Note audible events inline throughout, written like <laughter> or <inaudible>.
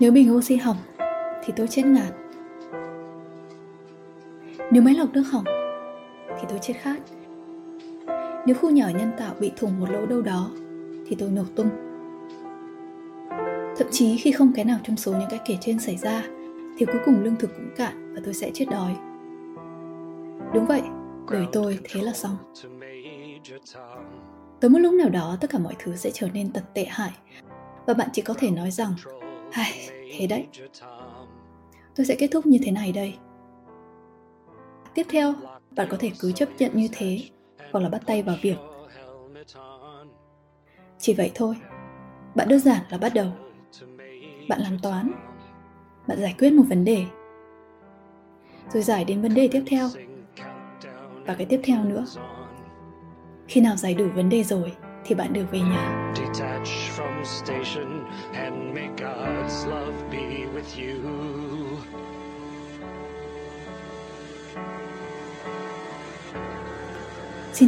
Nếu bình oxy hỏng thì tôi chết ngạt. Nếu máy lọc nước hỏng thì tôi chết khát. Nếu khu nhà ở nhân tạo bị thủng một lỗ đâu đó thì tôi nổ tung. Thậm chí khi không cái nào trong số những cái kể trên xảy ra thì cuối cùng lương thực cũng cạn và tôi sẽ chết đói. Đúng vậy, đời tôi thế là xong. Tới một lúc nào đó tất cả mọi thứ sẽ trở nên tật tệ hại và bạn chỉ có thể nói rằng Ai, thế đấy. Tôi sẽ kết thúc như thế này đây. Tiếp theo, bạn có thể cứ chấp nhận như thế hoặc là bắt tay vào việc. Chỉ vậy thôi. Bạn đơn giản là bắt đầu. Bạn làm toán. Bạn giải quyết một vấn đề. Rồi giải đến vấn đề tiếp theo. Và cái tiếp theo nữa. Khi nào giải đủ vấn đề rồi thì bạn được về nhà. Xin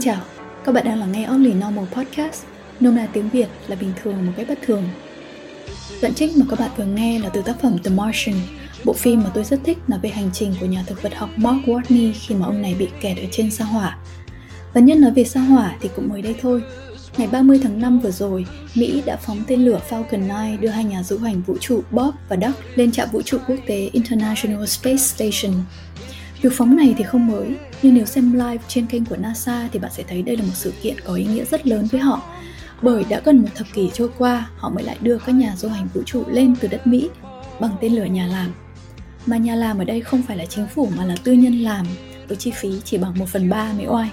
chào, các bạn đang lắng nghe Only Normal Podcast, nôm na tiếng Việt là bình thường một cách bất thường. Đoạn trích mà các bạn vừa nghe là từ tác phẩm The Martian, bộ phim mà tôi rất thích là về hành trình của nhà thực vật học Mark Watney khi mà ông này bị kẹt ở trên sao hỏa và nhân nói về sao hỏa thì cũng mới đây thôi. Ngày 30 tháng 5 vừa rồi, Mỹ đã phóng tên lửa Falcon 9 đưa hai nhà du hành vũ trụ Bob và Doug lên trạm vũ trụ quốc tế International Space Station. Việc phóng này thì không mới, nhưng nếu xem live trên kênh của NASA thì bạn sẽ thấy đây là một sự kiện có ý nghĩa rất lớn với họ. Bởi đã gần một thập kỷ trôi qua, họ mới lại đưa các nhà du hành vũ trụ lên từ đất Mỹ bằng tên lửa nhà làm. Mà nhà làm ở đây không phải là chính phủ mà là tư nhân làm, với chi phí chỉ bằng 1 phần 3 Mỹ oai.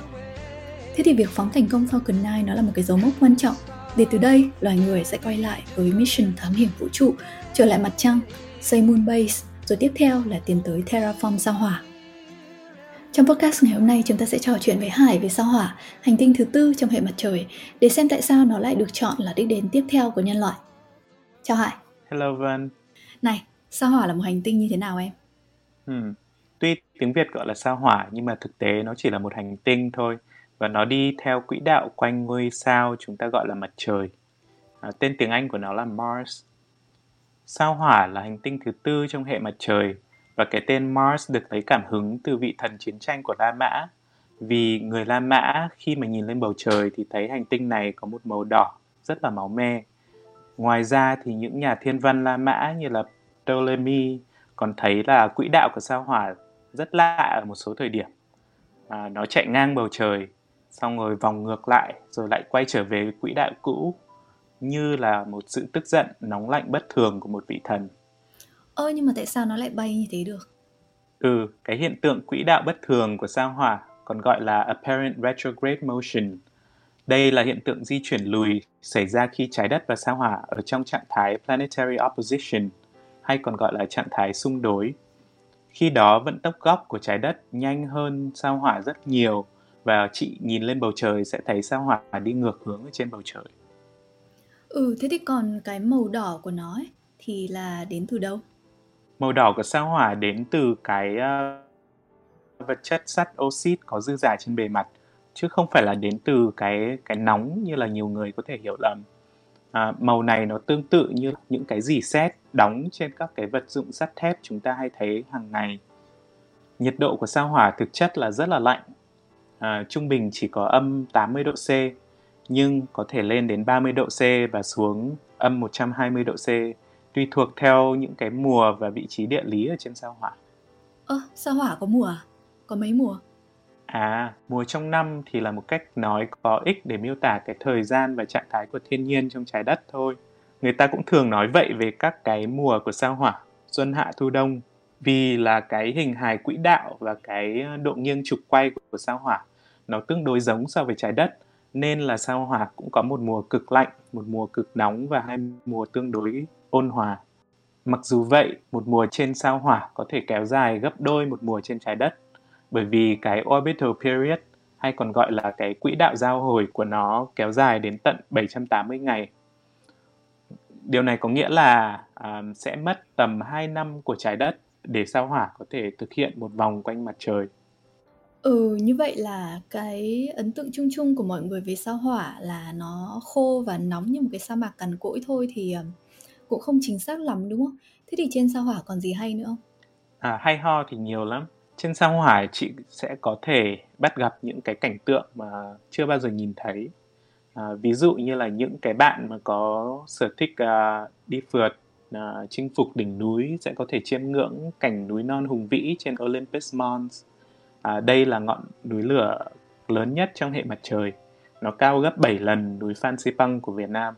Thế thì việc phóng thành công Falcon 9 nó là một cái dấu mốc quan trọng để từ đây loài người sẽ quay lại với mission thám hiểm vũ trụ, trở lại mặt trăng, xây moon base, rồi tiếp theo là tiến tới terraform sao hỏa. Trong podcast ngày hôm nay chúng ta sẽ trò chuyện với Hải về sao hỏa, hành tinh thứ tư trong hệ mặt trời, để xem tại sao nó lại được chọn là đích đến tiếp theo của nhân loại. Chào Hải. Hello Vân. Này, sao hỏa là một hành tinh như thế nào em? Hmm. Tuy tiếng Việt gọi là sao hỏa nhưng mà thực tế nó chỉ là một hành tinh thôi và nó đi theo quỹ đạo quanh ngôi sao chúng ta gọi là mặt trời. À, tên tiếng Anh của nó là Mars. Sao hỏa là hành tinh thứ tư trong hệ mặt trời và cái tên Mars được lấy cảm hứng từ vị thần chiến tranh của La Mã. Vì người La Mã khi mà nhìn lên bầu trời thì thấy hành tinh này có một màu đỏ rất là máu me. Ngoài ra thì những nhà thiên văn La Mã như là Ptolemy còn thấy là quỹ đạo của sao hỏa rất lạ ở một số thời điểm. À, nó chạy ngang bầu trời xong rồi vòng ngược lại rồi lại quay trở về quỹ đạo cũ như là một sự tức giận nóng lạnh bất thường của một vị thần. Ơ nhưng mà tại sao nó lại bay như thế được? Ừ, cái hiện tượng quỹ đạo bất thường của sao hỏa còn gọi là apparent retrograde motion. Đây là hiện tượng di chuyển lùi xảy ra khi trái đất và sao hỏa ở trong trạng thái planetary opposition hay còn gọi là trạng thái xung đối. Khi đó vận tốc góc của trái đất nhanh hơn sao hỏa rất nhiều và chị nhìn lên bầu trời sẽ thấy sao hỏa đi ngược hướng ở trên bầu trời. Ừ, thế thì còn cái màu đỏ của nó ấy, thì là đến từ đâu? Màu đỏ của sao hỏa đến từ cái uh, vật chất sắt oxit có dư giả trên bề mặt chứ không phải là đến từ cái cái nóng như là nhiều người có thể hiểu lầm. À, màu này nó tương tự như những cái dỉ sét đóng trên các cái vật dụng sắt thép chúng ta hay thấy hàng ngày. Nhiệt độ của sao hỏa thực chất là rất là lạnh à, trung bình chỉ có âm 80 độ C nhưng có thể lên đến 30 độ C và xuống âm 120 độ C tùy thuộc theo những cái mùa và vị trí địa lý ở trên sao hỏa. Ơ, à, sao hỏa có mùa à? Có mấy mùa? À, mùa trong năm thì là một cách nói có ích để miêu tả cái thời gian và trạng thái của thiên nhiên trong trái đất thôi. Người ta cũng thường nói vậy về các cái mùa của sao hỏa, xuân hạ thu đông, vì là cái hình hài quỹ đạo và cái độ nghiêng trục quay của sao hỏa nó tương đối giống so với trái đất nên là sao hỏa cũng có một mùa cực lạnh, một mùa cực nóng và hai mùa tương đối ôn hòa. Mặc dù vậy, một mùa trên sao hỏa có thể kéo dài gấp đôi một mùa trên trái đất bởi vì cái orbital period hay còn gọi là cái quỹ đạo giao hồi của nó kéo dài đến tận 780 ngày. Điều này có nghĩa là um, sẽ mất tầm 2 năm của trái đất để sao hỏa có thể thực hiện một vòng quanh mặt trời. Ừ, như vậy là cái ấn tượng chung chung của mọi người về sao Hỏa là nó khô và nóng như một cái sa mạc cằn cỗi thôi thì, ờm, cũng không chính xác lắm đúng không? Thế thì trên sao hỏa còn gì hay nữa không? À, hay ho thì nhiều lắm. Trên sao hỏa chị sẽ có thể bắt gặp những cái cảnh tượng mà chưa bao giờ nhìn thấy. À, ví dụ như là những cái bạn mà có sở thích à, đi phượt, à, chinh phục đỉnh núi sẽ có thể chiêm ngưỡng cảnh núi non hùng vĩ trên Olympus Mons. À, đây là ngọn núi lửa lớn nhất trong hệ mặt trời. Nó cao gấp 7 lần núi Phan Xipang của Việt Nam.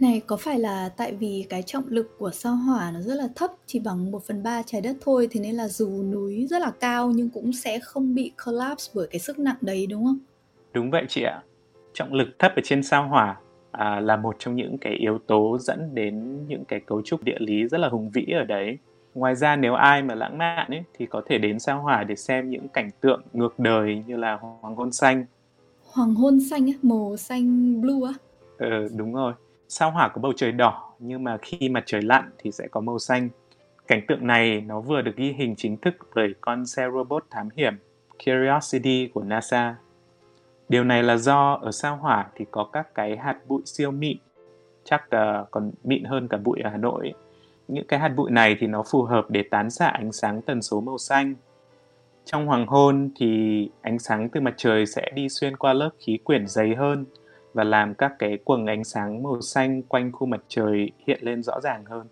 Này có phải là tại vì cái trọng lực của sao hỏa nó rất là thấp chỉ bằng 1 phần 3 trái đất thôi thế nên là dù núi rất là cao nhưng cũng sẽ không bị collapse bởi cái sức nặng đấy đúng không? Đúng vậy chị ạ. Trọng lực thấp ở trên sao hỏa à, là một trong những cái yếu tố dẫn đến những cái cấu trúc địa lý rất là hùng vĩ ở đấy. Ngoài ra nếu ai mà lãng mạn ấy thì có thể đến sao hỏa để xem những cảnh tượng ngược đời như là hoàng hôn xanh. Hoàng hôn xanh á, màu xanh blue á? Ừ, đúng rồi sao hỏa có bầu trời đỏ nhưng mà khi mặt trời lặn thì sẽ có màu xanh. Cảnh tượng này nó vừa được ghi hình chính thức bởi con xe robot thám hiểm Curiosity của NASA. Điều này là do ở sao hỏa thì có các cái hạt bụi siêu mịn, chắc uh, còn mịn hơn cả bụi ở Hà Nội. Những cái hạt bụi này thì nó phù hợp để tán xạ ánh sáng tần số màu xanh. Trong hoàng hôn thì ánh sáng từ mặt trời sẽ đi xuyên qua lớp khí quyển dày hơn – và làm các cái quầng ánh sáng màu xanh quanh khu mặt trời hiện lên rõ ràng hơn.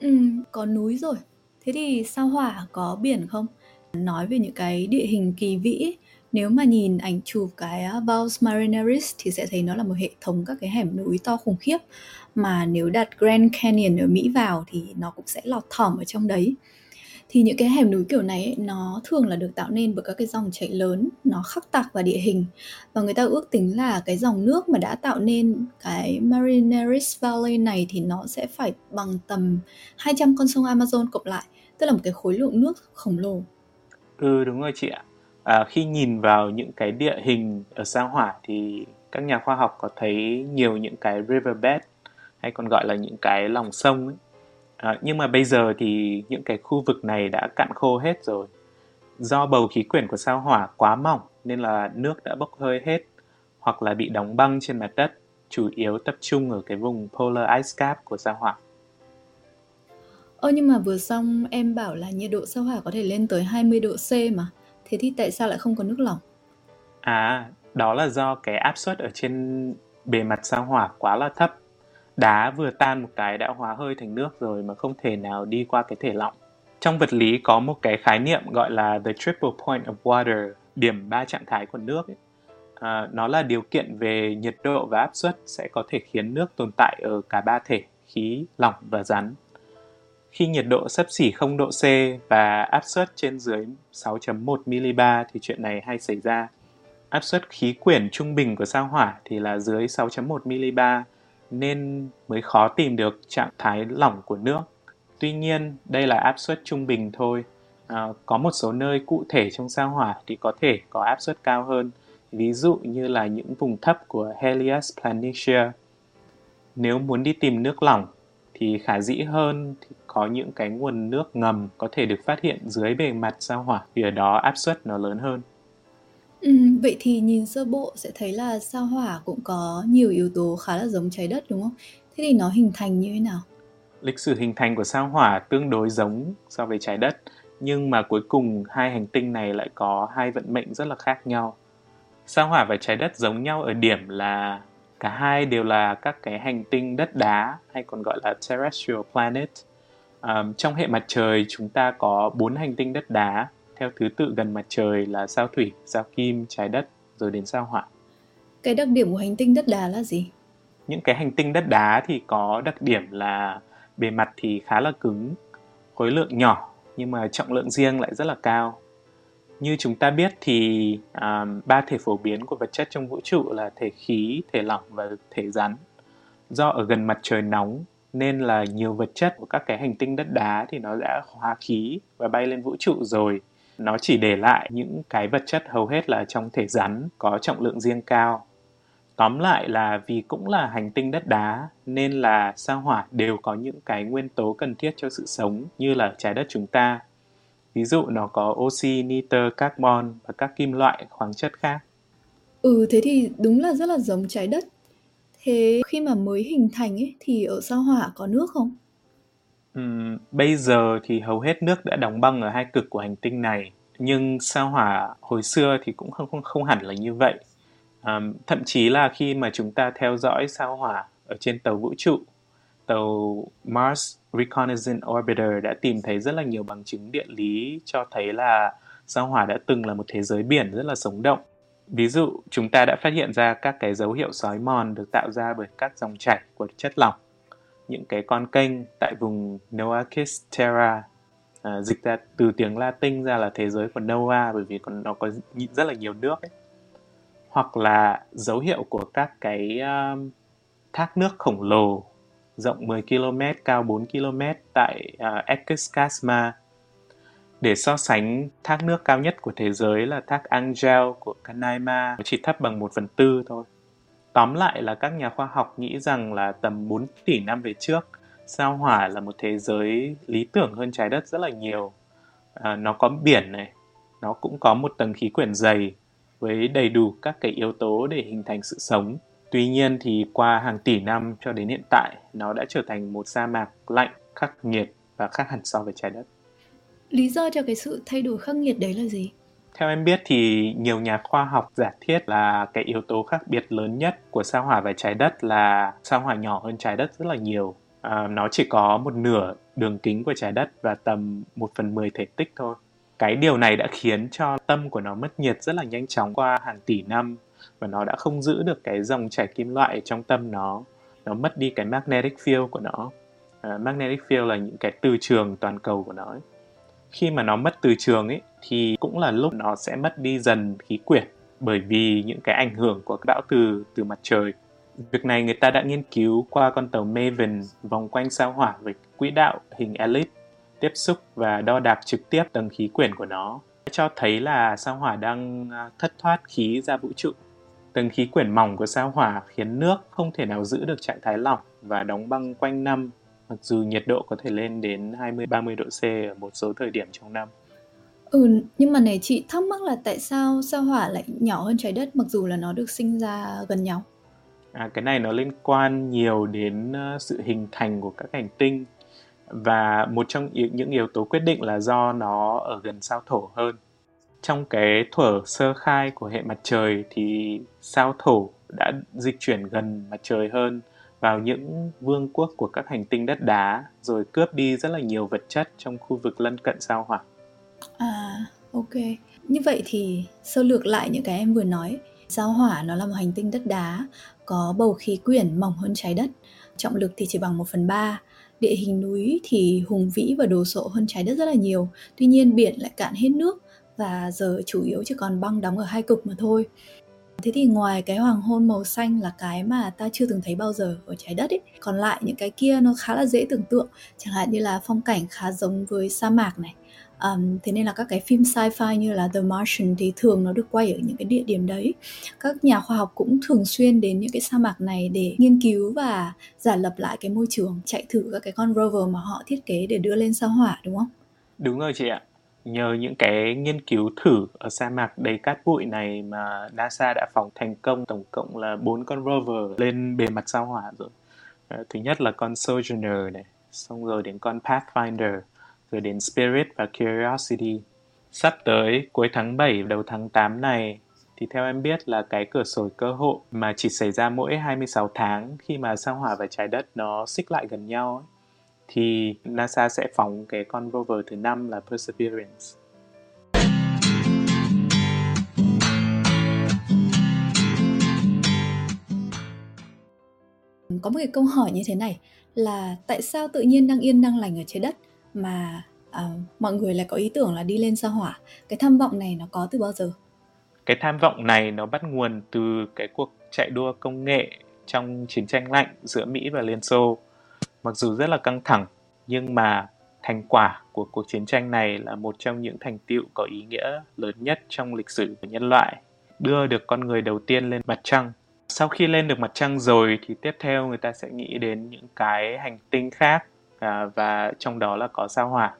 Ừ, có núi rồi. Thế thì sao hỏa có biển không? Nói về những cái địa hình kỳ vĩ nếu mà nhìn ảnh chụp cái à, Valles Marineris thì sẽ thấy nó là một hệ thống các cái hẻm núi to khủng khiếp. Mà nếu đặt Grand Canyon ở Mỹ vào thì nó cũng sẽ lọt thỏm ở trong đấy. Thì những cái hẻm núi kiểu này ấy, nó thường là được tạo nên bởi các cái dòng chảy lớn nó khắc tạc vào địa hình. Và người ta ước tính là cái dòng nước mà đã tạo nên cái Marineris Valley này thì nó sẽ phải bằng tầm 200 con sông Amazon cộng lại tức là một cái khối lượng nước khổng lồ. Ừ đúng rồi chị ạ à, khi nhìn vào những cái địa hình ở sao hỏa thì các nhà khoa học có thấy nhiều những cái riverbed hay còn gọi là những cái lòng sông ấy À, nhưng mà bây giờ thì những cái khu vực này đã cạn khô hết rồi. Do bầu khí quyển của sao hỏa quá mỏng nên là nước đã bốc hơi hết hoặc là bị đóng băng trên mặt đất, chủ yếu tập trung ở cái vùng polar ice cap của sao hỏa. Ơ nhưng mà vừa xong em bảo là nhiệt độ sao hỏa có thể lên tới 20 độ C mà. Thế thì tại sao lại không có nước lỏng? À, đó là do cái áp suất ở trên bề mặt sao hỏa quá là thấp đá vừa tan một cái đã hóa hơi thành nước rồi mà không thể nào đi qua cái thể lỏng. Trong vật lý có một cái khái niệm gọi là the triple point of water, điểm ba trạng thái của nước. Ấy. À, nó là điều kiện về nhiệt độ và áp suất sẽ có thể khiến nước tồn tại ở cả ba thể, khí, lỏng và rắn. Khi nhiệt độ sấp xỉ 0 độ C và áp suất trên dưới 6.1 mB thì chuyện này hay xảy ra. Áp suất khí quyển trung bình của sao hỏa thì là dưới 6.1 mB nên mới khó tìm được trạng thái lỏng của nước. Tuy nhiên, đây là áp suất trung bình thôi. À, có một số nơi cụ thể trong sao hỏa thì có thể có áp suất cao hơn, ví dụ như là những vùng thấp của Helios Planitia. Nếu muốn đi tìm nước lỏng thì khả dĩ hơn có những cái nguồn nước ngầm có thể được phát hiện dưới bề mặt sao hỏa vì ở đó áp suất nó lớn hơn. Ừ, vậy thì nhìn sơ bộ sẽ thấy là sao hỏa cũng có nhiều yếu tố khá là giống trái đất đúng không? Thế thì nó hình thành như thế nào? Lịch sử hình thành của sao hỏa tương đối giống so với trái đất, nhưng mà cuối cùng hai hành tinh này lại có hai vận mệnh rất là khác nhau. Sao hỏa và trái đất giống nhau ở điểm là cả hai đều là các cái hành tinh đất đá hay còn gọi là terrestrial planet. Um, trong hệ mặt trời chúng ta có bốn hành tinh đất đá theo thứ tự gần mặt trời là sao thủy, sao kim, trái đất rồi đến sao hỏa. Cái đặc điểm của hành tinh đất đá là gì? Những cái hành tinh đất đá thì có đặc điểm là bề mặt thì khá là cứng, khối lượng nhỏ nhưng mà trọng lượng riêng lại rất là cao. Như chúng ta biết thì um, ba thể phổ biến của vật chất trong vũ trụ là thể khí, thể lỏng và thể rắn. Do ở gần mặt trời nóng nên là nhiều vật chất của các cái hành tinh đất đá thì nó đã hóa khí và bay lên vũ trụ rồi. Nó chỉ để lại những cái vật chất hầu hết là trong thể rắn, có trọng lượng riêng cao. Tóm lại là vì cũng là hành tinh đất đá, nên là sao hỏa đều có những cái nguyên tố cần thiết cho sự sống, như là trái đất chúng ta. Ví dụ, nó có oxy, nitơ, carbon và các kim loại khoáng chất khác. Ừ thế thì đúng là rất là giống trái đất thế khi mà mới hình thành ấy thì ở sao hỏa có nước không Ừm, bây giờ thì hầu hết nước đã đóng băng ở hai cực của hành tinh này, nhưng sao hỏa hồi xưa thì cũng không không không hẳn là như vậy. Um, thậm chí là khi mà chúng ta theo dõi sao hỏa ở trên tàu vũ trụ, tàu Mars Reconnaissance Orbiter đã tìm thấy rất là nhiều bằng chứng địa lý cho thấy là sao hỏa đã từng là một thế giới biển rất là sống động. Ví dụ, chúng ta đã phát hiện ra các cái dấu hiệu sói mòn được tạo ra bởi các dòng chảy của chất lỏng những cái con kênh tại vùng Noachis Terra à, dịch ra từ tiếng Latin ra là thế giới của Noah bởi vì còn nó có rất là nhiều nước ấy. hoặc là dấu hiệu của các cái um, thác nước khổng lồ rộng 10 km, cao 4 km tại à, uh, Ekskasma để so sánh thác nước cao nhất của thế giới là thác Angel của Canaima chỉ thấp bằng 1 phần tư thôi. Tóm lại là các nhà khoa học nghĩ rằng là tầm 4 tỷ năm về trước, sao hỏa là một thế giới lý tưởng hơn trái đất rất là nhiều. À, nó có biển này, nó cũng có một tầng khí quyển dày với đầy đủ các cái yếu tố để hình thành sự sống. Tuy nhiên thì qua hàng tỷ năm cho đến hiện tại, nó đã trở thành một sa mạc lạnh, khắc nghiệt và khác hẳn so với trái đất. Lý do cho cái sự thay đổi khắc nghiệt đấy là gì? Theo em biết thì nhiều nhà khoa học giả thiết là cái yếu tố khác biệt lớn nhất của sao hỏa và trái đất là sao hỏa nhỏ hơn trái đất rất là nhiều. À, nó chỉ có một nửa đường kính của trái đất và tầm 1 phần 10 thể tích thôi. Cái điều này đã khiến cho tâm của nó mất nhiệt rất là nhanh chóng qua hàng tỷ năm và nó đã không giữ được cái dòng chảy kim loại trong tâm nó. Nó mất đi cái magnetic field của nó. À, magnetic field là những cái từ trường toàn cầu của nó. Ấy khi mà nó mất từ trường ấy thì cũng là lúc nó sẽ mất đi dần khí quyển bởi vì những cái ảnh hưởng của bão từ từ mặt trời. Việc này người ta đã nghiên cứu qua con tàu Maven vòng quanh sao hỏa với quỹ đạo hình elip, tiếp xúc và đo đạc trực tiếp tầng khí quyển của nó cho thấy là sao hỏa đang à, thất thoát khí ra vũ trụ. Tầng khí quyển mỏng của sao hỏa khiến nước không thể nào giữ được trạng thái lỏng và đóng băng quanh năm mặc dù nhiệt độ có thể lên đến 20-30 độ C ở một số thời điểm trong năm. Ừ, nhưng mà này chị thắc mắc là tại sao sao hỏa lại nhỏ hơn trái đất mặc dù là nó được sinh ra gần nhau? À, cái này nó liên quan nhiều đến uh, sự hình thành của các hành tinh và một trong những yếu tố quyết định là do nó ở gần sao thổ hơn. Trong cái thuở sơ khai của hệ mặt trời thì sao thổ đã dịch chuyển gần mặt trời hơn vào những vương quốc của các hành tinh đất đá rồi cướp đi rất là nhiều vật chất trong khu vực lân cận sao hỏa. À, ok. Như vậy thì sơ lược lại những cái em vừa nói, sao hỏa nó là một hành tinh đất đá có bầu khí quyển mỏng hơn trái đất, trọng lực thì chỉ bằng 1 phần 3, địa hình núi thì hùng vĩ và đồ sộ hơn trái đất rất là nhiều. Tuy nhiên biển lại cạn hết nước và giờ chủ yếu chỉ còn băng đóng ở hai cực mà thôi. Thế thì ngoài cái hoàng hôn màu xanh là cái mà ta chưa từng thấy bao giờ ở trái đất ấy, còn lại những cái kia nó khá là dễ tưởng tượng, chẳng hạn như là phong cảnh khá giống với sa mạc này. Um, thế nên là các cái phim sci-fi như là The Martian thì thường nó được quay ở những cái địa điểm đấy. Các nhà khoa học cũng thường xuyên đến những cái sa mạc này để nghiên cứu và giả lập lại cái môi trường, chạy thử các cái con rover mà họ thiết kế để đưa lên sao hỏa đúng không? Đúng rồi chị ạ nhờ những cái nghiên cứu thử ở sa mạc đầy cát bụi này mà NASA đã phóng thành công tổng cộng là bốn con rover lên bề mặt sao hỏa rồi. Ờ, thứ nhất là con Sojourner này, xong rồi đến con Pathfinder, rồi đến Spirit và Curiosity. Sắp tới cuối tháng 7 đầu tháng 8 này thì theo em biết là cái cửa sổ cơ hội mà chỉ xảy ra mỗi 26 tháng khi mà sao hỏa và trái đất nó xích lại gần nhau ấy thì NASA sẽ phóng cái con rover thứ năm là Perseverance. Có một cái câu hỏi như thế này là tại sao tự nhiên đang yên đang lành ở trái đất mà à, mọi người lại có ý tưởng là đi lên sao hỏa? Cái tham vọng này nó có từ bao giờ? Cái tham vọng này nó bắt nguồn từ cái cuộc chạy đua công nghệ trong chiến tranh lạnh giữa Mỹ và Liên Xô Mặc dù rất là căng thẳng, nhưng mà thành quả của cuộc chiến tranh này là một trong những thành tựu có ý nghĩa lớn nhất trong lịch sử của nhân loại, đưa được con người đầu tiên lên mặt trăng. Sau khi lên được mặt trăng rồi thì tiếp theo người ta sẽ nghĩ đến những cái hành tinh khác à, và trong đó là có sao hỏa.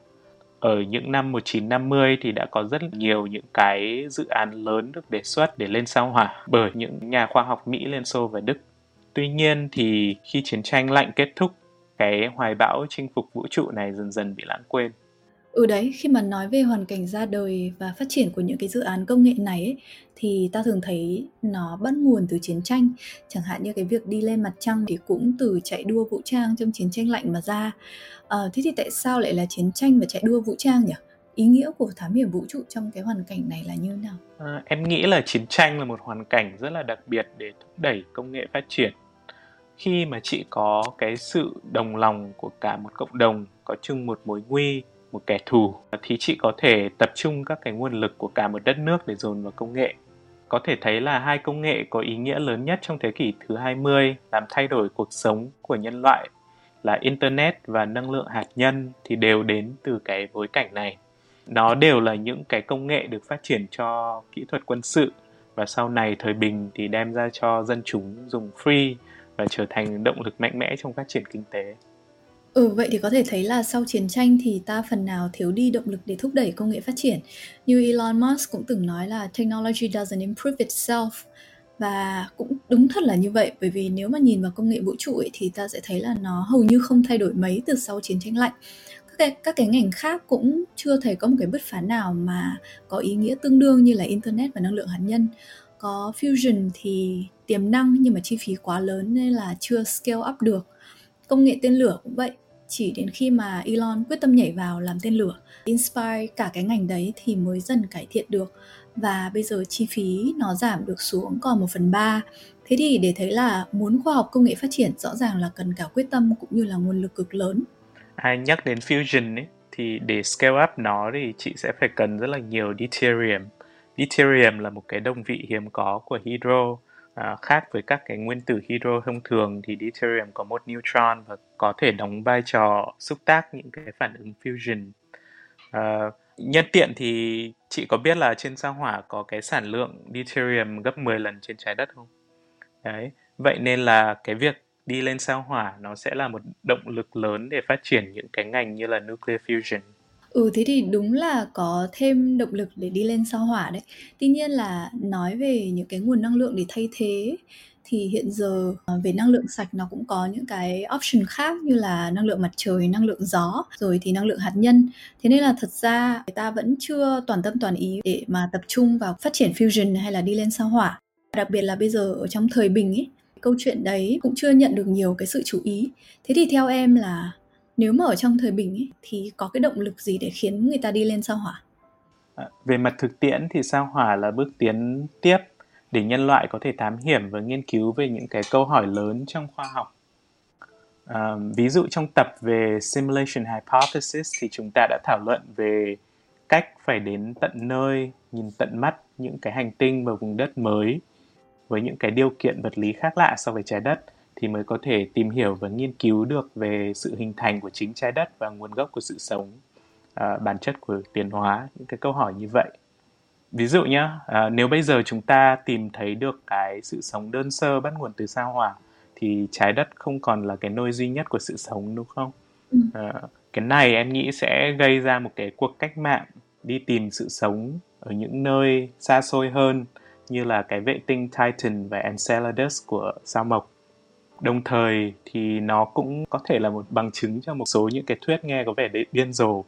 Ở những năm 1950 thì đã có rất nhiều những cái dự án lớn được đề xuất để lên sao hỏa bởi những nhà khoa học Mỹ, Liên Xô và Đức. Tuy nhiên thì khi chiến tranh lạnh kết thúc cái hoài bão chinh phục vũ trụ này dần dần bị lãng quên Ừ đấy, khi mà nói về hoàn cảnh ra đời và phát triển của những cái dự án công nghệ này ấy, thì ta thường thấy nó bắt nguồn từ chiến tranh. Chẳng hạn như cái việc đi lên mặt trăng thì cũng từ chạy đua vũ trang trong chiến tranh lạnh mà ra. À, thế thì tại sao lại là chiến tranh và chạy đua vũ trang nhỉ? Ý nghĩa của thám hiểm vũ trụ trong cái hoàn cảnh này là như nào? À, em nghĩ là chiến tranh là một hoàn cảnh rất là đặc biệt để thúc đẩy công nghệ phát triển. Khi mà chị có cái sự đồng lòng của cả một cộng đồng, có chung một mối nguy, một kẻ thù, thì chị có thể tập trung các cái nguồn lực của cả một đất nước để dồn vào công nghệ. Có thể thấy là hai công nghệ có ý nghĩa lớn nhất trong thế kỷ thứ 20 làm thay đổi cuộc sống của nhân loại là internet và năng lượng hạt nhân thì đều đến từ cái bối cảnh này. Nó đều là những cái công nghệ được phát triển cho kỹ thuật quân sự và sau này thời bình thì đem ra cho dân chúng dùng free và trở thành động lực mạnh mẽ trong phát triển kinh tế. Ừ, vậy thì có thể thấy là sau chiến tranh thì ta phần nào thiếu đi động lực để thúc đẩy công nghệ phát triển. Như Elon Musk cũng từng nói là technology doesn't improve itself và cũng đúng thật là như vậy bởi vì nếu mà nhìn vào công nghệ vũ trụ ấy, thì ta sẽ thấy là nó hầu như không thay đổi mấy từ sau chiến tranh lạnh. Các cái, các cái ngành khác cũng chưa thấy có một cái bứt phá nào mà có ý nghĩa tương đương như là internet và năng lượng hạt nhân. Có fusion thì tiềm năng nhưng mà chi phí quá lớn nên là chưa scale up được. Công nghệ tên lửa cũng vậy, chỉ đến khi mà Elon quyết tâm nhảy vào làm tên lửa inspire cả cái ngành đấy thì mới dần cải thiện được. Và bây giờ chi phí nó giảm được xuống còn 1 phần 3 thế thì để thấy là muốn khoa học công nghệ phát triển rõ ràng là cần cả quyết tâm cũng như là nguồn lực cực lớn. Ai nhắc đến fusion ấy thì để scale up nó thì chị sẽ phải cần rất là nhiều deuterium deuterium là một cái đồng vị hiếm có của hydro À, khác với các cái nguyên tử hydro thông thường thì deuterium có một neutron và có thể đóng vai trò xúc tác những cái phản ứng fusion. À, nhân tiện thì chị có biết là trên sao hỏa có cái sản lượng deuterium gấp 10 lần trên trái đất không? Đấy, vậy nên là cái việc đi lên sao hỏa nó sẽ là một động lực lớn để phát triển những cái ngành như là nuclear fusion. Ừ, thế thì đúng là có thêm động lực để đi lên sao hỏa đấy. Tuy nhiên là nói về những cái nguồn năng lượng để thay thế thì hiện giờ ờ, về năng lượng sạch nó cũng có những cái option khác như là năng lượng mặt trời, năng lượng gió, rồi thì năng lượng hạt nhân. Thế nên là thật ra người ta vẫn chưa toàn tâm toàn ý để mà tập trung vào phát triển fusion hay là đi lên sao hỏa. Đặc biệt là bây giờ ở trong thời bình ấy, câu chuyện đấy cũng chưa nhận được nhiều cái sự chú ý. Thế thì theo em là nếu mà ở trong thời bình ấy, thì có cái động lực gì để khiến người ta đi lên sao hỏa? À, về mặt thực tiễn thì sao hỏa là bước tiến tiếp để nhân loại có thể thám hiểm và nghiên cứu về những cái câu hỏi lớn trong khoa học. À, ví dụ trong tập về simulation hypothesis thì chúng ta đã thảo luận về cách phải đến tận nơi, nhìn tận mắt những cái hành tinh và vùng đất mới với những cái điều kiện vật lý khác lạ so với trái đất thì mới có thể tìm hiểu và nghiên cứu được về sự hình thành của chính trái đất và nguồn gốc của sự sống à, bản chất của tiến hóa những cái câu hỏi như vậy. Ví dụ nhé à, nếu bây giờ chúng ta tìm thấy được cái sự sống đơn sơ bắt nguồn từ sao hỏa thì trái đất không còn là cái nôi duy nhất của sự sống đúng không? Ừ. à, cái này em nghĩ sẽ gây ra một cái cuộc cách mạng đi tìm sự sống ở những nơi xa xôi hơn như là cái vệ tinh Titan và Enceladus của sao mộc đồng thời thì nó cũng có thể là một bằng chứng cho một số những cái thuyết nghe có vẻ điên rồ.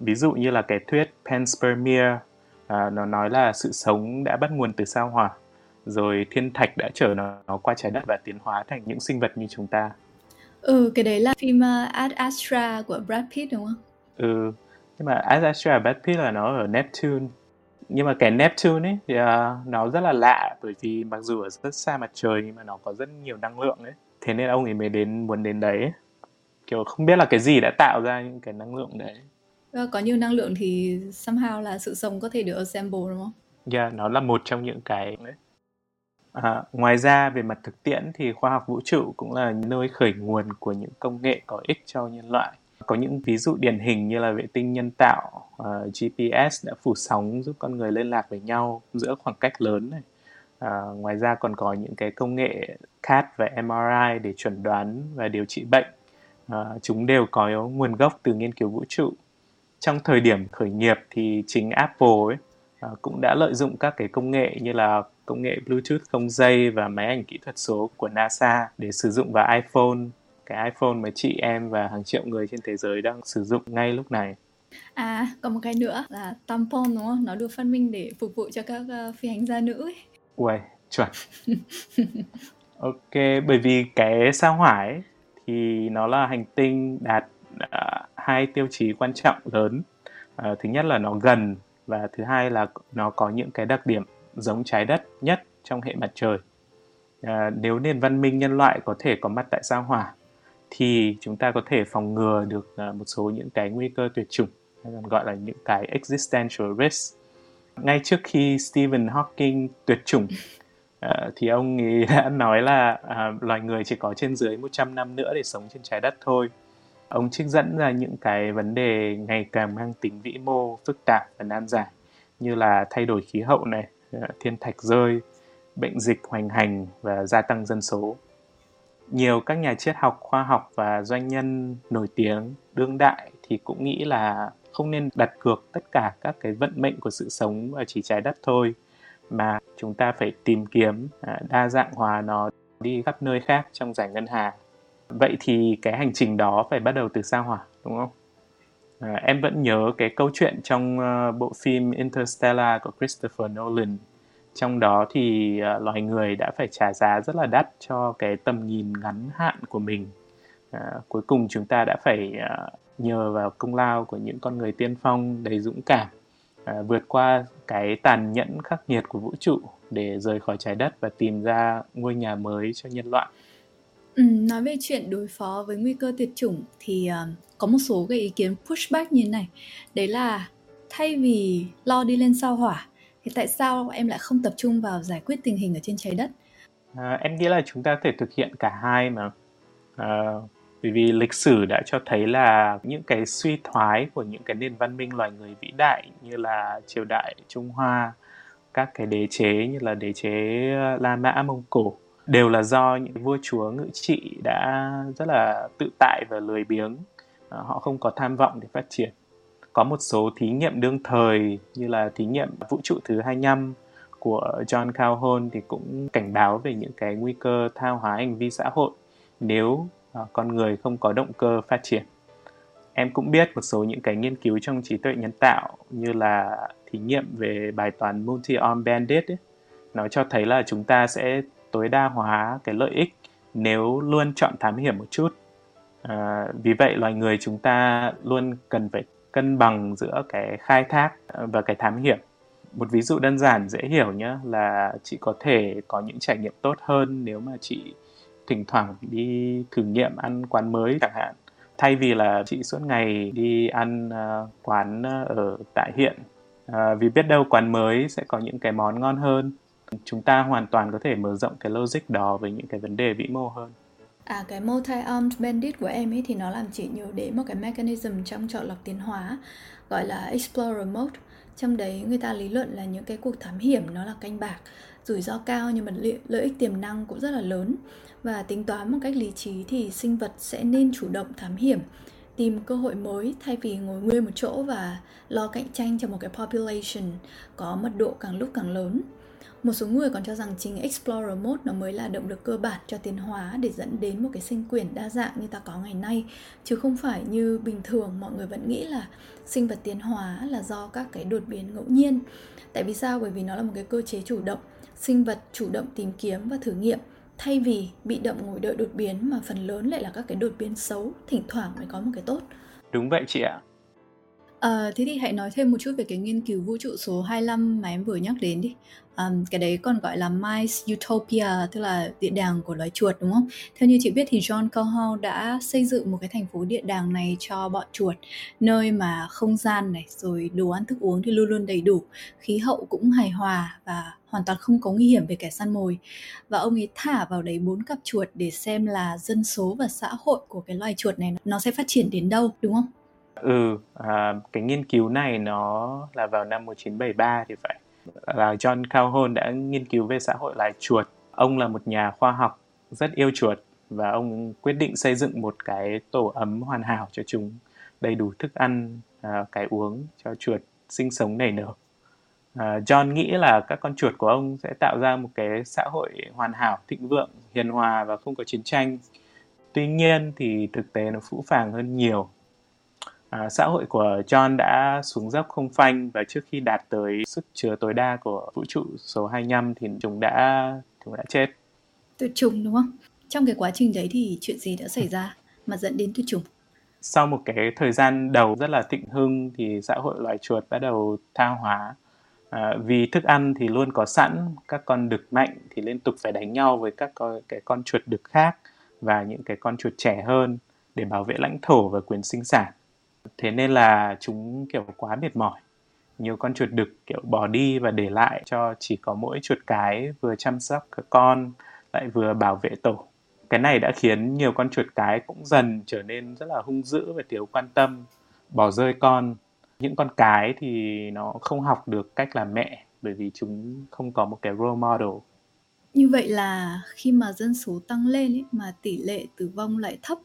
Ví dụ như là cái thuyết panspermia à, nó nói là sự sống đã bắt nguồn từ sao hỏa rồi thiên thạch đã chở nó, nó qua trái đất và tiến hóa thành những sinh vật như chúng ta. Ừ cái đấy là phim uh, Ad Astra của Brad Pitt đúng không? Ừ nhưng mà Ad Astra Brad Pitt là nó ở Neptune nhưng mà cái Neptune ấy thì uh, nó rất là lạ bởi vì mặc dù ở rất xa mặt trời nhưng mà nó có rất nhiều năng lượng ấy thế nên ông ấy mới đến muốn đến đấy kiểu không biết là cái gì đã tạo ra những cái năng lượng đấy ờ, có nhiều năng lượng thì somehow là sự sống có thể được assemble đúng không? Yeah, nó là một trong những cái đấy. À, ngoài ra về mặt thực tiễn thì khoa học vũ trụ cũng là nơi khởi nguồn của những công nghệ có ích cho nhân loại có những ví dụ điển hình như là vệ tinh nhân tạo ờ, uh, GPS đã phủ sóng giúp con người liên lạc với nhau giữa khoảng cách lớn này. Uh, ngoài ra còn có những cái công nghệ CAT và MRI để chuẩn đoán và điều trị bệnh. Uh, chúng đều có nguồn gốc từ nghiên cứu vũ trụ. Trong thời điểm khởi nghiệp thì chính Apple ấy, uh, cũng đã lợi dụng các cái công nghệ như là công nghệ Bluetooth không dây và máy ảnh kỹ thuật số của NASA để sử dụng vào iPhone cái iPhone mà chị em và hàng triệu người trên thế giới đang sử dụng ngay lúc này. À, còn một cái nữa là tampon đúng không? Nó được phát minh để phục vụ cho các uh, phi hành gia nữ ấy. Uầy, chuẩn. <laughs> ok, bởi vì cái sao hỏa ấy thì nó là hành tinh đạt uh, hai tiêu chí quan trọng lớn. Uh, thứ nhất là nó gần và thứ hai là nó có những cái đặc điểm giống trái đất nhất trong hệ mặt trời. À, nếu nền văn minh nhân loại có thể có mặt tại sao hỏa thì chúng ta có thể phòng ngừa được à, một số những cái nguy cơ tuyệt chủng hay còn gọi là những cái existential risk. Ngay trước khi Stephen Hawking tuyệt chủng à, thì ông ấy <laughs> đã nói là à, loài người chỉ có trên dưới 100 năm nữa để sống trên trái đất thôi. Ông trích dẫn ra những cái vấn đề ngày càng mang tính vĩ mô, phức tạp và nan giải như là thay đổi khí hậu này, thiên thạch rơi, bệnh dịch hoành hành và gia tăng dân số. Nhiều các nhà triết học, khoa học và doanh nhân nổi tiếng đương đại thì cũng nghĩ là không nên đặt cược tất cả các cái vận mệnh của sự sống ở chỉ trái đất thôi mà chúng ta phải tìm kiếm à, đa dạng hóa nó đi khắp nơi khác trong giải ngân hà vậy thì cái hành trình đó phải bắt đầu từ sao hỏa đúng không? À, em vẫn nhớ cái câu chuyện trong uh, bộ phim Interstellar của Christopher Nolan trong đó thì uh, loài người đã phải trả giá rất là đắt cho cái tầm nhìn ngắn hạn của mình. Uh, cuối cùng chúng ta đã phải uh, nhờ vào công lao của những con người tiên phong đầy dũng cảm uh, vượt qua cái tàn nhẫn khắc nghiệt của vũ trụ để rời khỏi trái đất và tìm ra ngôi nhà mới cho nhân loại. Ừ, nói về chuyện đối phó với nguy cơ tuyệt chủng thì uh, có một số cái ý kiến pushback như thế này. Đấy là thay vì lo đi lên sao hỏa thì tại sao em lại không tập trung vào giải quyết tình hình ở trên trái đất? À, em nghĩ là chúng ta có thể thực hiện cả hai mà. À, bởi vì lịch sử đã cho thấy là những cái suy thoái của những cái nền văn minh loài người vĩ đại như là triều đại Trung Hoa các cái đế chế như là đế chế La Mã Mông Cổ đều là do những vua chúa ngự trị đã rất là tự tại và lười biếng. À, họ không có tham vọng để phát triển có một số thí nghiệm đương thời như là thí nghiệm vũ trụ thứ 25 của John Calhoun thì cũng cảnh báo về những cái nguy cơ tha hóa hành vi xã hội nếu uh, con người không có động cơ phát triển. Em cũng biết một số những cái nghiên cứu trong trí tuệ nhân tạo như là thí nghiệm về bài toán multi-arm bandit ấy, nó cho thấy là chúng ta sẽ tối đa hóa cái lợi ích nếu luôn chọn thám hiểm một chút. À, vì vậy loài người chúng ta luôn cần phải cân bằng giữa cái khai thác ờ, và cái thám hiểm. Một ví dụ đơn giản dễ hiểu nhé là chị có thể có những trải nghiệm tốt hơn nếu mà chị thỉnh thoảng đi thử nghiệm ăn quán mới chẳng hạn. Thay vì là chị suốt ngày đi ăn uh, quán ờ, ở tại hiện uh, vì biết đâu quán mới sẽ có những cái món ngon hơn. Chúng ta hoàn toàn có thể mở rộng cái logic đó với những cái vấn đề vĩ mô hơn. À cái multi-armed bandit của em ấy thì nó làm chị nhớ đến một cái mechanism trong chọn lọc tiến hóa gọi là Explorer Mode. Trong đấy người ta lý luận là những cái cuộc thám hiểm nó là canh bạc, rủi ro cao nhưng mà lợi ích tiềm năng cũng rất là lớn. Và tính toán một cách lý trí thì sinh vật sẽ nên chủ động thám hiểm, tìm cơ hội mới thay vì ngồi nguyên một chỗ và lo cạnh tranh cho một cái population có mật độ càng lúc càng lớn. Một số người còn cho rằng chính Explorer Mode nó mới là động lực cơ bản cho tiến hóa để dẫn đến một cái sinh quyển đa dạng như ta có ngày nay chứ không phải như bình thường mọi người vẫn nghĩ là sinh vật tiến hóa là do các cái đột biến ngẫu nhiên. Tại vì sao? Bởi vì nó là một cái cơ chế chủ động, sinh vật chủ động tìm kiếm và thử nghiệm thay vì bị động ngồi đợi đột biến mà phần lớn lại là các cái đột biến xấu, thỉnh thoảng mới có một cái tốt. Đúng vậy chị ạ. À, thế thì hãy nói thêm một chút về cái nghiên cứu vũ trụ số 25 mà em vừa nhắc đến đi. Um, cái đấy còn gọi là Mice Utopia, tức là địa đàng của loài chuột đúng không? Theo như chị biết thì John Calhoun đã xây dựng một cái thành phố địa đàng này cho bọn chuột, nơi mà không gian này rồi đồ ăn thức uống thì luôn luôn đầy đủ, khí hậu cũng hài hòa và hoàn toàn không có nguy hiểm về kẻ săn mồi. Và ông ấy thả vào đấy bốn cặp chuột để xem là dân số và xã hội của cái loài chuột này nó sẽ phát triển đến đâu, đúng không? Ừ, à, cái nghiên cứu này nó là vào năm 1973 thì phải. Là John Calhoun đã nghiên cứu về xã hội loài chuột. Ông là một nhà khoa học rất yêu chuột và ông quyết định xây dựng một cái tổ ấm hoàn hảo cho chúng, đầy đủ thức ăn, à, cái uống cho chuột sinh sống nảy nở. À, John nghĩ là các con chuột của ông sẽ tạo ra một cái xã hội hoàn hảo, thịnh vượng, hiền hòa và không có chiến tranh Tuy nhiên thì thực tế nó phũ phàng hơn nhiều. À, xã hội của John đã xuống dốc không phanh và trước khi đạt tới sức chứa tối đa của vũ trụ số 25 thì chúng đã chúng đã chết. Tuyệt chủng đúng không? Trong cái quá trình đấy thì chuyện gì đã xảy ra mà dẫn đến tuyệt chủng? Sau một cái thời gian đầu rất là thịnh hưng thì xã hội loài chuột bắt đầu tha hóa. À, vì thức ăn thì luôn có sẵn, các con đực mạnh thì liên tục phải đánh nhau với các con, cái con chuột đực khác và những cái con chuột trẻ hơn để bảo vệ lãnh thổ và quyền sinh sản. Thế nên là chúng kiểu quá mệt mỏi. Nhiều con chuột đực kiểu bỏ đi và để lại cho chỉ có mỗi chuột cái vừa chăm sóc các con lại vừa bảo vệ tổ. Cái này đã khiến nhiều con chuột cái cũng dần trở nên rất là hung dữ và thiếu quan tâm, bỏ rơi con. Những con cái thì nó không học được cách làm mẹ bởi vì chúng không có một cái role model như vậy là khi mà dân số tăng lên ấy, mà tỷ lệ tử vong lại thấp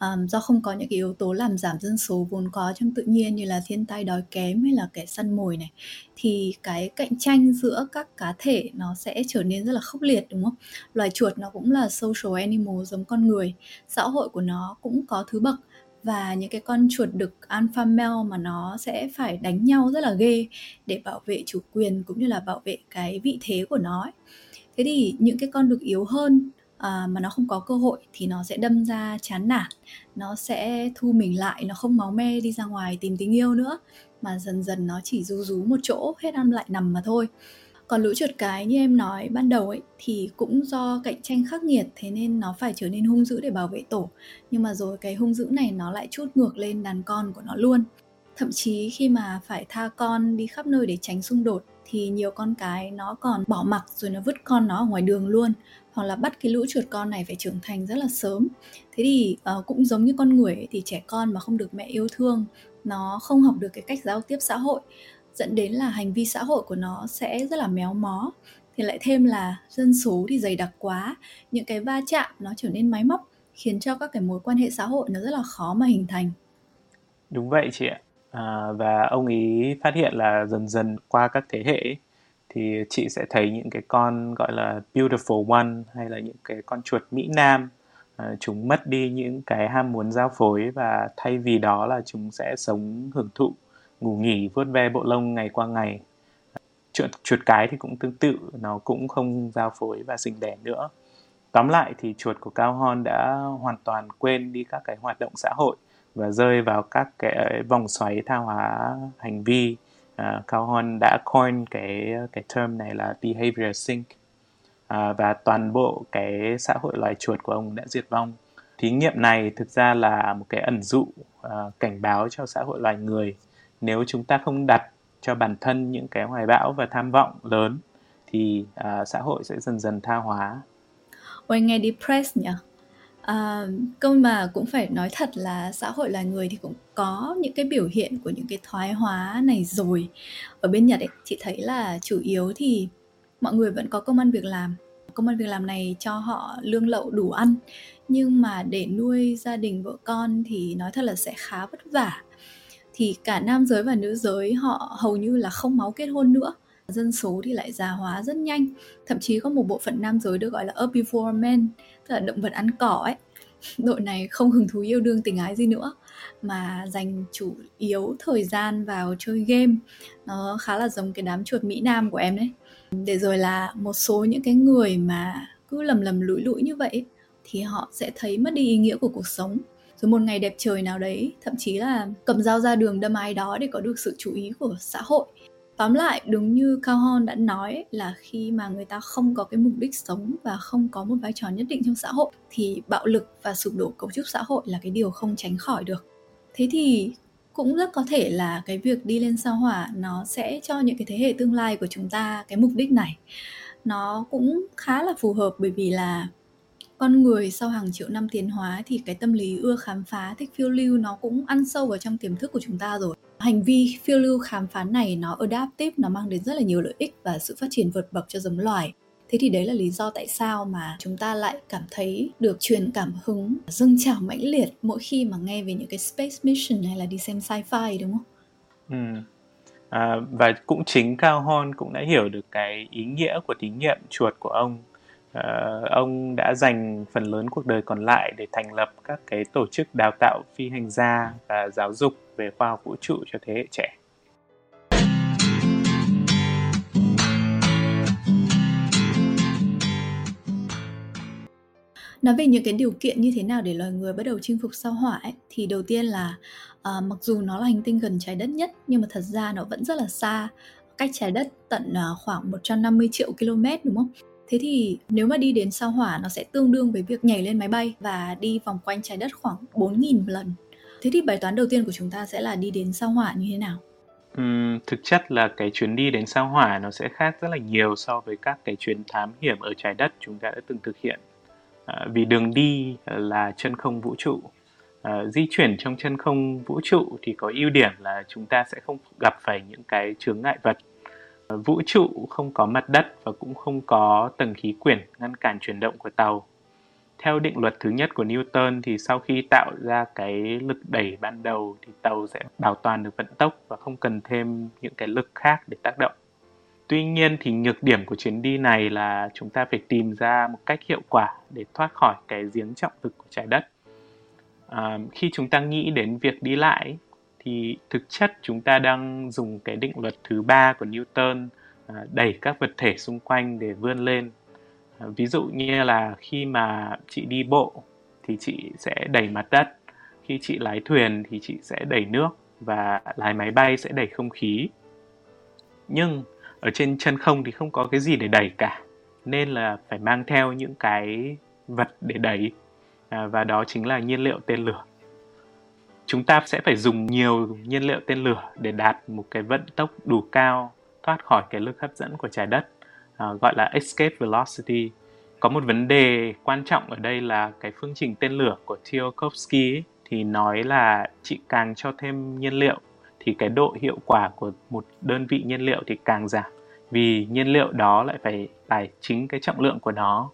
um, do không có những cái yếu tố làm giảm dân số vốn có trong tự nhiên như là thiên tai đói kém hay là kẻ săn mồi này thì cái cạnh tranh giữa các cá thể nó sẽ trở nên rất là khốc liệt đúng không? Loài chuột nó cũng là social animal giống con người, xã hội của nó cũng có thứ bậc và những cái con chuột đực alpha male mà nó sẽ phải đánh nhau rất là ghê để bảo vệ chủ quyền cũng như là bảo vệ cái vị thế của nó ấy thế thì những cái con được yếu hơn à, mà nó không có cơ hội thì nó sẽ đâm ra chán nản. Nó sẽ thu mình lại nó không máu me đi ra ngoài tìm tình yêu nữa. Mà dần dần nó chỉ rú rú một chỗ hết ăn lại nằm mà thôi. Còn lũ chuột cái như em nói ban đầu ấy thì cũng do cạnh tranh khắc nghiệt thế nên nó phải trở nên hung dữ để bảo vệ tổ. Nhưng mà rồi cái hung dữ này nó lại chút ngược lên đàn con của nó luôn. Thậm chí khi mà phải tha con đi khắp nơi để tránh xung đột thì nhiều con cái nó còn bỏ mặc rồi nó vứt con nó ở ngoài đường luôn. Hoặc là bắt cái lũ chuột con này phải trưởng thành rất là sớm. Thế thì uh, cũng giống như con người ấy, thì trẻ con mà không được mẹ yêu thương nó không học được cái cách giao tiếp xã hội dẫn đến là hành vi xã hội của nó sẽ rất là méo mó. Thì lại thêm là dân số thì dày đặc quá những cái va chạm nó trở nên máy móc khiến cho các cái mối quan hệ xã hội nó rất là khó mà hình thành. Đúng vậy chị ạ à, và ông ấy phát hiện là dần dần qua các thế hệ thì chị sẽ thấy những cái con gọi là beautiful one hay là những cái con chuột mỹ nam à, chúng mất đi những cái ham muốn giao phối và thay vì đó là chúng sẽ sống hưởng thụ ngủ nghỉ vuốt ve bộ lông ngày qua ngày. Chuột chuột cái thì cũng tương tự nó cũng không giao phối và sinh đẻ nữa. Tóm lại thì chuột của cao hon đã hoàn toàn quên đi các cái hoạt động xã hội và rơi vào các cái ờ, vòng xoáy tha hóa hành vi uh, Cao hơn đã coin cái cái term này là behavior sink uh, à, và toàn bộ cái xã hội loài chuột của ông đã diệt vong thí nghiệm này thực ra là một cái ẩn dụ uh, cảnh báo cho xã hội loài người nếu chúng ta không đặt cho bản thân những cái hoài bão và tham vọng lớn thì uh, xã hội sẽ dần dần tha hóa. Ôi nghe depressed nhỉ? À, câu mà cũng phải nói thật là xã hội loài người thì cũng có những cái biểu hiện của những cái thoái hóa này rồi. Ở bên Nhật ấy chị thấy là chủ yếu thì mọi người vẫn có công ăn việc làm. Công ăn việc làm này cho họ lương lậu đủ ăn nhưng mà để nuôi gia đình vợ con thì nói thật là sẽ khá vất vả. Thì cả nam giới và nữ giới họ hầu như là không máu kết hôn nữa. Dân số thì lại già hóa rất nhanh. Thậm chí có một bộ phận nam giới được gọi là herbivore men là động vật ăn cỏ ấy. Đội này không hứng thú yêu đương tình ái gì nữa, mà dành chủ yếu thời gian vào chơi game. Nó khá là giống cái đám chuột mỹ nam của em đấy. Để rồi là một số những cái người mà cứ lầm lầm lũi lũi như vậy thì họ sẽ thấy mất đi ý nghĩa của cuộc sống. Rồi một ngày đẹp trời nào đấy, thậm chí là cầm dao ra đường đâm ai đó để có được sự chú ý của xã hội tóm lại, đúng như Cao Hon đã nói là khi mà người ta không có cái mục đích sống và không có một vai trò nhất định trong xã hội, thì bạo lực và sụp đổ cấu trúc xã hội là cái điều không tránh khỏi được. Thế thì cũng rất có thể là cái việc đi lên sao hỏa nó sẽ cho những cái thế hệ tương lai của chúng ta cái mục đích này. Nó cũng khá là phù hợp bởi vì là con người sau hàng triệu năm tiến hóa thì cái tâm lý ưa khám phá, thích phiêu lưu nó cũng ăn sâu vào trong tiềm thức của chúng ta rồi hành vi phiêu lưu khám phá này nó adaptive nó mang đến rất là nhiều lợi ích và sự phát triển vượt bậc cho giống loài thế thì đấy là lý do tại sao mà chúng ta lại cảm thấy được truyền cảm hứng dâng trào mãnh liệt mỗi khi mà nghe về những cái space mission hay là đi xem sci-fi đúng không? Ừ. À, và cũng chính Cao Hon cũng đã hiểu được cái ý nghĩa của thí nghiệm chuột của ông uh, ông đã dành phần lớn cuộc đời còn lại để thành lập các cái tổ chức đào tạo phi hành gia và giáo dục về khoa học vũ trụ cho thế hệ trẻ. nói về những cái điều kiện như thế nào để loài người bắt đầu chinh phục sao hỏa ấy, thì đầu tiên là uh, mặc dù nó là hành tinh gần trái đất nhất nhưng mà thật ra nó vẫn rất là xa cách trái đất tận uh, khoảng 150 triệu km đúng không? Thế thì nếu mà đi đến sao hỏa nó sẽ tương đương với việc nhảy lên máy bay và đi vòng quanh trái đất khoảng 4.000 lần. Thế thì bài toán đầu tiên của chúng ta sẽ là đi đến sao hỏa như thế nào? Uhm, thực chất là cái chuyến đi đến sao hỏa nó sẽ khác rất là nhiều so với các cái chuyến thám hiểm ở trái đất chúng ta đã từng thực hiện. À, vì đường đi là chân không vũ trụ. À, di chuyển trong chân không vũ trụ thì có ưu điểm là chúng ta sẽ không gặp phải những cái chướng ngại vật vũ trụ không có mặt đất và cũng không có tầng khí quyển ngăn cản chuyển động của tàu. Theo định luật thứ nhất của Newton thì sau khi tạo ra cái lực đẩy ban đầu thì tàu sẽ bảo toàn được vận tốc và không cần thêm những cái lực khác để tác động. Tuy nhiên thì nhược điểm của chuyến đi này là chúng ta phải tìm ra một cách hiệu quả để thoát khỏi cái giếng trọng lực của trái đất. À, khi chúng ta nghĩ đến việc đi lại thì thực chất chúng ta đang dùng cái định luật thứ ba của Newton à, đẩy các vật thể xung quanh để vươn lên. À, ví dụ như là khi mà chị đi bộ thì chị sẽ đẩy mặt đất, khi chị lái thuyền thì chị sẽ đẩy nước và lái máy bay sẽ đẩy không khí. Nhưng ở trên chân không thì không có cái gì để đẩy cả, nên là phải mang theo những cái vật để đẩy à, và đó chính là nhiên liệu tên lửa chúng ta sẽ phải dùng nhiều nhiên liệu tên lửa để đạt một cái vận tốc đủ cao thoát khỏi cái lực hấp dẫn của trái đất à, gọi là escape velocity. Có một vấn đề quan trọng ở đây là cái phương trình tên lửa của Tsiolkovsky thì nói là chị càng cho thêm nhiên liệu thì cái độ hiệu quả của một đơn vị nhiên liệu thì càng giảm vì nhiên liệu đó lại phải tải chính cái trọng lượng của nó.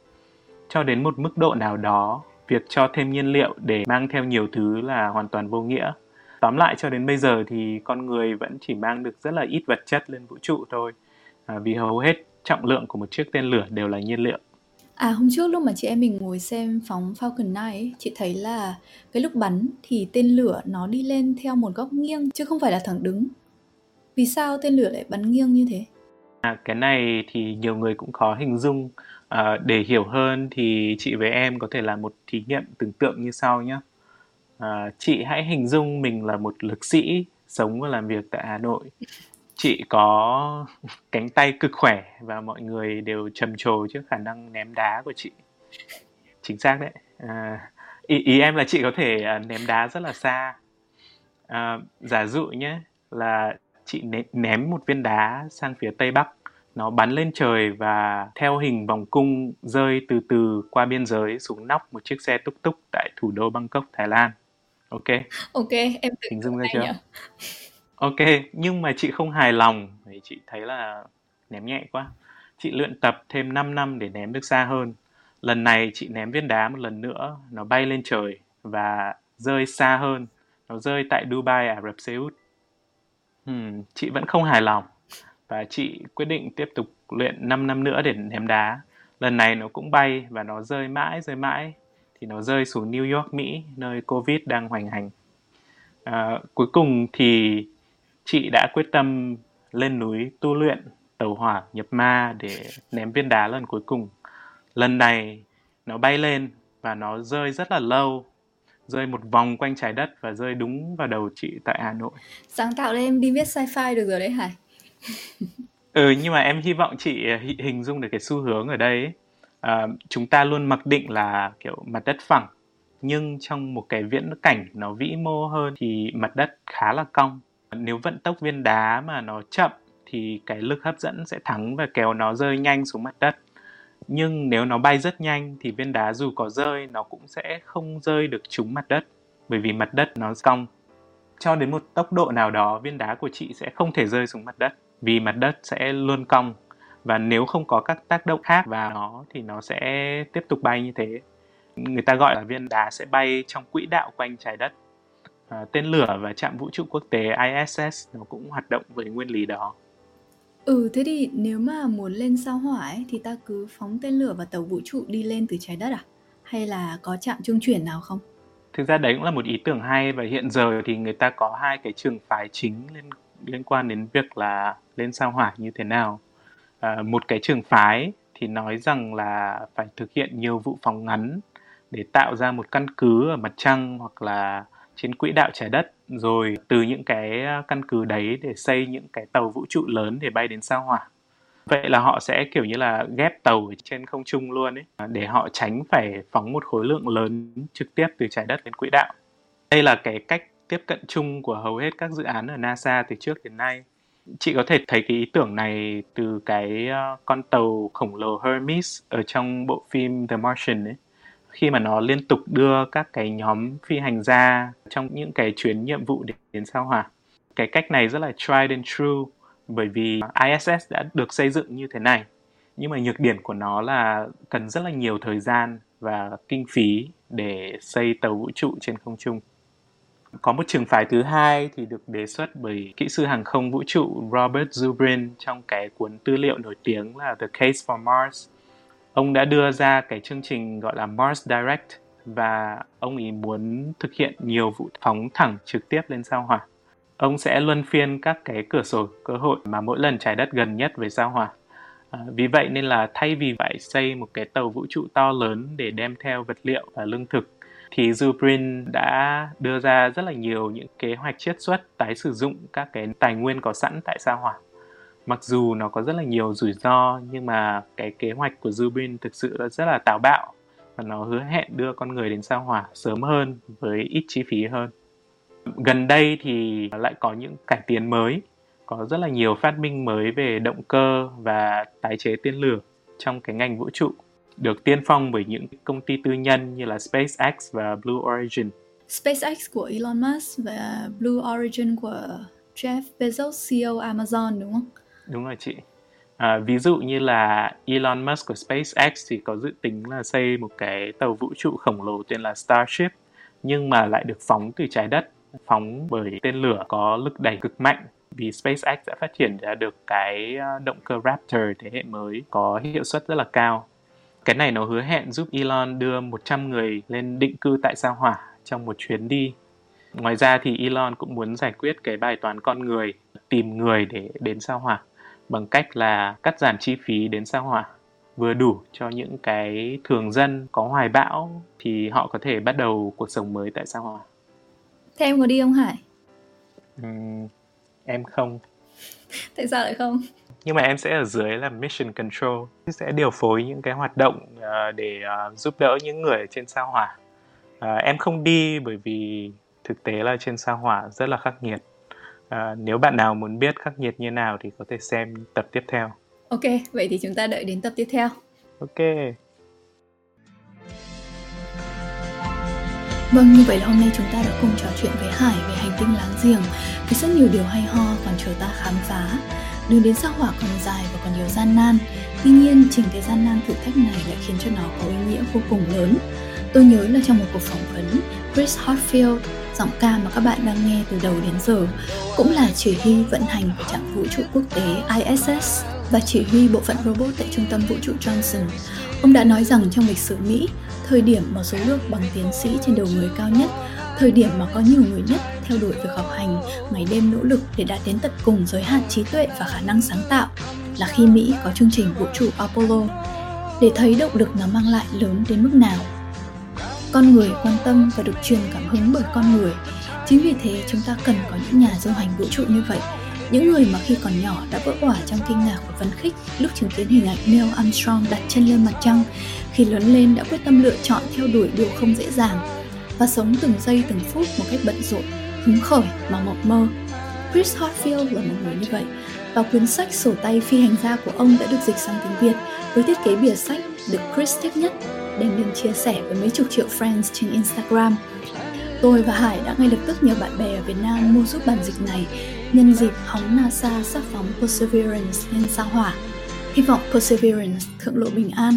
Cho đến một mức độ nào đó việc cho thêm nhiên liệu để mang theo nhiều thứ là hoàn toàn vô nghĩa tóm lại cho đến bây giờ thì con người vẫn chỉ mang được rất là ít vật chất lên vũ trụ thôi à, vì hầu hết trọng lượng của một chiếc tên lửa đều là nhiên liệu À hôm trước lúc mà chị em mình ngồi xem phóng Falcon 9 ấy, chị thấy là cái lúc bắn thì tên lửa nó đi lên theo một góc nghiêng chứ không phải là thẳng đứng. Vì sao tên lửa lại bắn nghiêng như thế? À, cái này thì nhiều người cũng khó hình dung À, để hiểu hơn thì chị với em có thể làm một thí nghiệm tưởng tượng như sau nhé. À, chị hãy hình dung mình là một lực sĩ sống và làm việc tại Hà Nội. Chị có <laughs> cánh tay cực khỏe và mọi người đều trầm trồ trước khả năng ném đá của chị. Chính xác đấy. À, ý, ý em là chị có thể à, ném đá rất là xa. À, giả dụ nhé là chị ném một viên đá sang phía tây bắc nó bắn lên trời và theo hình vòng cung rơi từ từ qua biên giới xuống nóc một chiếc xe túc túc tại thủ đô Bangkok, Thái Lan. Ok. Ok, em hình dung ra chưa? Nhỉ? Ok, nhưng mà chị không hài lòng vì chị thấy là ném nhẹ quá. Chị luyện tập thêm 5 năm để ném được xa hơn. Lần này chị ném viên đá một lần nữa, nó bay lên trời và rơi xa hơn. Nó rơi tại Dubai, Ả Rập Xê Út. Hmm, chị vẫn không hài lòng và chị quyết định tiếp tục luyện 5 năm nữa để ném đá. Lần này nó cũng bay và nó rơi mãi rơi mãi thì nó rơi xuống New York, Mỹ, nơi Covid đang hoành hành. À, cuối cùng thì chị đã quyết tâm lên núi tu luyện tàu hỏa nhập ma để ném viên đá lần cuối cùng. Lần này nó bay lên và nó rơi rất là lâu rơi một vòng quanh trái đất và rơi đúng vào đầu chị tại Hà Nội. Sáng tạo lên em đi viết sci-fi được rồi đấy Hải ừ nhưng mà em hy vọng chị ờ, hình dung được cái xu hướng ở đây ấy. À, chúng ta luôn mặc định là kiểu mặt đất phẳng nhưng trong một cái viễn cảnh nó vĩ mô hơn thì mặt đất khá là cong. Nếu vận tốc viên đá mà nó chậm thì cái lực hấp dẫn sẽ thắng và kéo nó rơi nhanh xuống mặt đất. Nhưng nếu nó bay rất nhanh thì viên đá dù có rơi nó cũng sẽ không rơi được trúng mặt đất bởi vì mặt đất nó cong. Cho đến một tốc độ nào đó viên đá của chị sẽ không thể rơi xuống mặt đất vì mặt đất sẽ luôn cong và nếu không có các tác động khác vào nó thì nó sẽ tiếp tục bay như thế người ta gọi là viên đá sẽ bay trong quỹ đạo quanh trái đất à, tên lửa và trạm vũ trụ quốc tế ISS nó cũng hoạt động với nguyên lý đó Ừ, thế thì nếu mà muốn lên sao hỏa ấy, thì ta cứ phóng tên lửa và tàu vũ trụ đi lên từ trái đất à? Hay là có trạm trung chuyển nào không? Thực ra đấy cũng là một ý tưởng hay và hiện giờ thì người ta có hai cái trường phái chính liên liên quan đến việc là lên sao hỏa như thế nào. À, một cái trường phái thì nói rằng là phải thực hiện nhiều vụ phóng ngắn để tạo ra một căn cứ ở mặt trăng hoặc là trên quỹ đạo trái đất. Rồi từ những cái à, căn cứ đấy để xây những cái tàu vũ trụ lớn để bay đến sao hỏa. Vậy là họ sẽ kiểu như là ghép tàu trên không trung luôn ấy à, để họ tránh phải phóng một khối lượng lớn trực tiếp từ trái đất đến quỹ đạo. Đây là cái cách tiếp cận chung của hầu hết các dự án ở NASA từ trước đến nay chị có thể thấy cái ý tưởng này từ cái ờ, con tàu khổng lồ Hermes ở trong bộ phim The Martian ấy khi mà nó liên tục đưa các cái nhóm phi hành gia trong những cái chuyến nhiệm vụ đến, đến sao hỏa. Cái cách này rất là tried and true bởi vì ISS đã được xây dựng như thế này. Nhưng mà nhược điểm của nó là cần rất là nhiều thời gian và kinh phí để xây tàu vũ trụ trên không trung. Có một trường phái thứ hai thì được đề xuất bởi kỹ sư hàng không vũ trụ Robert Zubrin trong cái cuốn tư liệu nổi tiếng là The Case for Mars ông đã đưa ra cái chương trình gọi là Mars Direct và ông ý muốn thực hiện nhiều vụ phóng thẳng trực tiếp lên sao hỏa. Ông sẽ luân phiên các cái cửa sổ cơ hội mà mỗi lần trái đất gần nhất với sao hỏa. À, vì vậy nên là thay vì phải xây một cái tàu vũ trụ to lớn để đem theo vật liệu và lương thực thì Zubrin đã đưa ra rất là nhiều những kế hoạch chiết xuất tái sử dụng các cái tài nguyên có sẵn tại sao hỏa mặc dù nó có rất là nhiều rủi ro nhưng mà cái kế hoạch của Zubrin thực sự là rất là táo bạo và nó hứa hẹn đưa con người đến sao hỏa sớm hơn với ít chi phí hơn. Gần đây thì lại có những cải tiến mới, có rất là nhiều phát minh mới về động cơ và tái chế tên lửa trong cái ngành vũ trụ được tiên phong bởi những công ty tư nhân như là SpaceX và Blue Origin. SpaceX của Elon Musk và Blue Origin của Jeff Bezos, CEO Amazon đúng không? Đúng rồi chị. À, ví dụ như là Elon Musk của SpaceX thì có dự tính là xây một cái tàu vũ trụ khổng lồ tên là Starship nhưng mà lại được phóng từ trái đất, phóng bởi tên lửa có lực đẩy cực mạnh vì SpaceX đã phát triển ra được cái à, động cơ Raptor thế hệ mới có hiệu suất rất là cao. Cái này nó hứa hẹn giúp Elon đưa 100 người lên định cư tại sao hỏa trong một chuyến đi. Ngoài ra thì Elon cũng muốn giải quyết cái bài toán con người, tìm người để đến sao hỏa bằng cách là cắt giảm chi phí đến sao hỏa vừa đủ cho những cái thường dân có hoài bão thì họ có thể bắt đầu cuộc sống mới tại sao hỏa. Thế em có đi không Hải? Uhm, em không. <laughs> Tại sao lại không? Nhưng mà em sẽ ở dưới là mission control, sẽ điều phối những cái hoạt động uh, để uh, giúp đỡ những người trên sao hỏa. Uh, em không đi bởi vì thực tế là trên sao hỏa rất là khắc nghiệt À, nếu bạn nào muốn biết khắc nghiệt như nào thì có thể xem tập tiếp theo. Ok, vậy thì chúng ta đợi đến tập tiếp theo. Ok. Vâng, như vậy là hôm nay chúng ta đã cùng trò chuyện với Hải về hành tinh láng giềng với rất nhiều điều hay ho còn chờ ta khám phá. Đường đến sao hỏa còn dài và còn nhiều gian nan. Tuy nhiên, chính cái gian nan thử thách này lại khiến cho nó có ý nghĩa vô cùng lớn. Tôi nhớ là trong một cuộc phỏng vấn, Chris Hadfield giọng ca mà các bạn đang nghe từ đầu đến giờ cũng là chỉ huy vận hành của trạm vũ trụ quốc tế ISS và chỉ huy bộ phận robot tại trung tâm vũ trụ Johnson. Ông đã nói rằng trong lịch sử Mỹ, thời điểm mà số lượng bằng tiến sĩ trên đầu người cao nhất, thời điểm mà có nhiều người nhất theo đuổi việc học hành, ngày đêm nỗ lực để đạt đến tận cùng giới hạn trí tuệ và khả năng sáng tạo là khi Mỹ có chương trình vũ trụ Apollo. Để thấy động lực nó mang lại lớn đến mức nào? Con người quan tâm và được truyền cảm hứng bởi con người. Chính vì thế chúng ta cần có những nhà du hành vũ trụ như vậy. Những người mà khi còn nhỏ đã vỡ òa trong kinh ngạc và phấn khích lúc chứng kiến hình ảnh Neil Armstrong đặt chân lên mặt trăng khi lớn lên đã quyết tâm lựa chọn theo đuổi điều không dễ dàng và sống từng giây từng phút một cách bận rộn hứng khởi mà mộng mơ Chris Hadfield là một người như vậy và cuốn sách sổ tay phi hành gia của ông đã được dịch sang tiếng Việt với thiết kế bìa sách được Chris thích nhất đem đến chia sẻ với mấy chục triệu friends trên Instagram. Tôi và Hải đã ngay lập tức nhờ bạn bè ở Việt Nam mua giúp bản dịch này nhân dịp hóng NASA sắp phóng Perseverance lên sao hỏa. Hy vọng Perseverance thượng lộ bình an,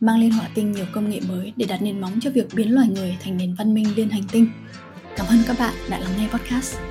mang lên hỏa tinh nhiều công nghệ mới để đặt nền móng cho việc biến loài người thành nền văn minh liên hành tinh. Cảm ơn các bạn đã lắng nghe podcast.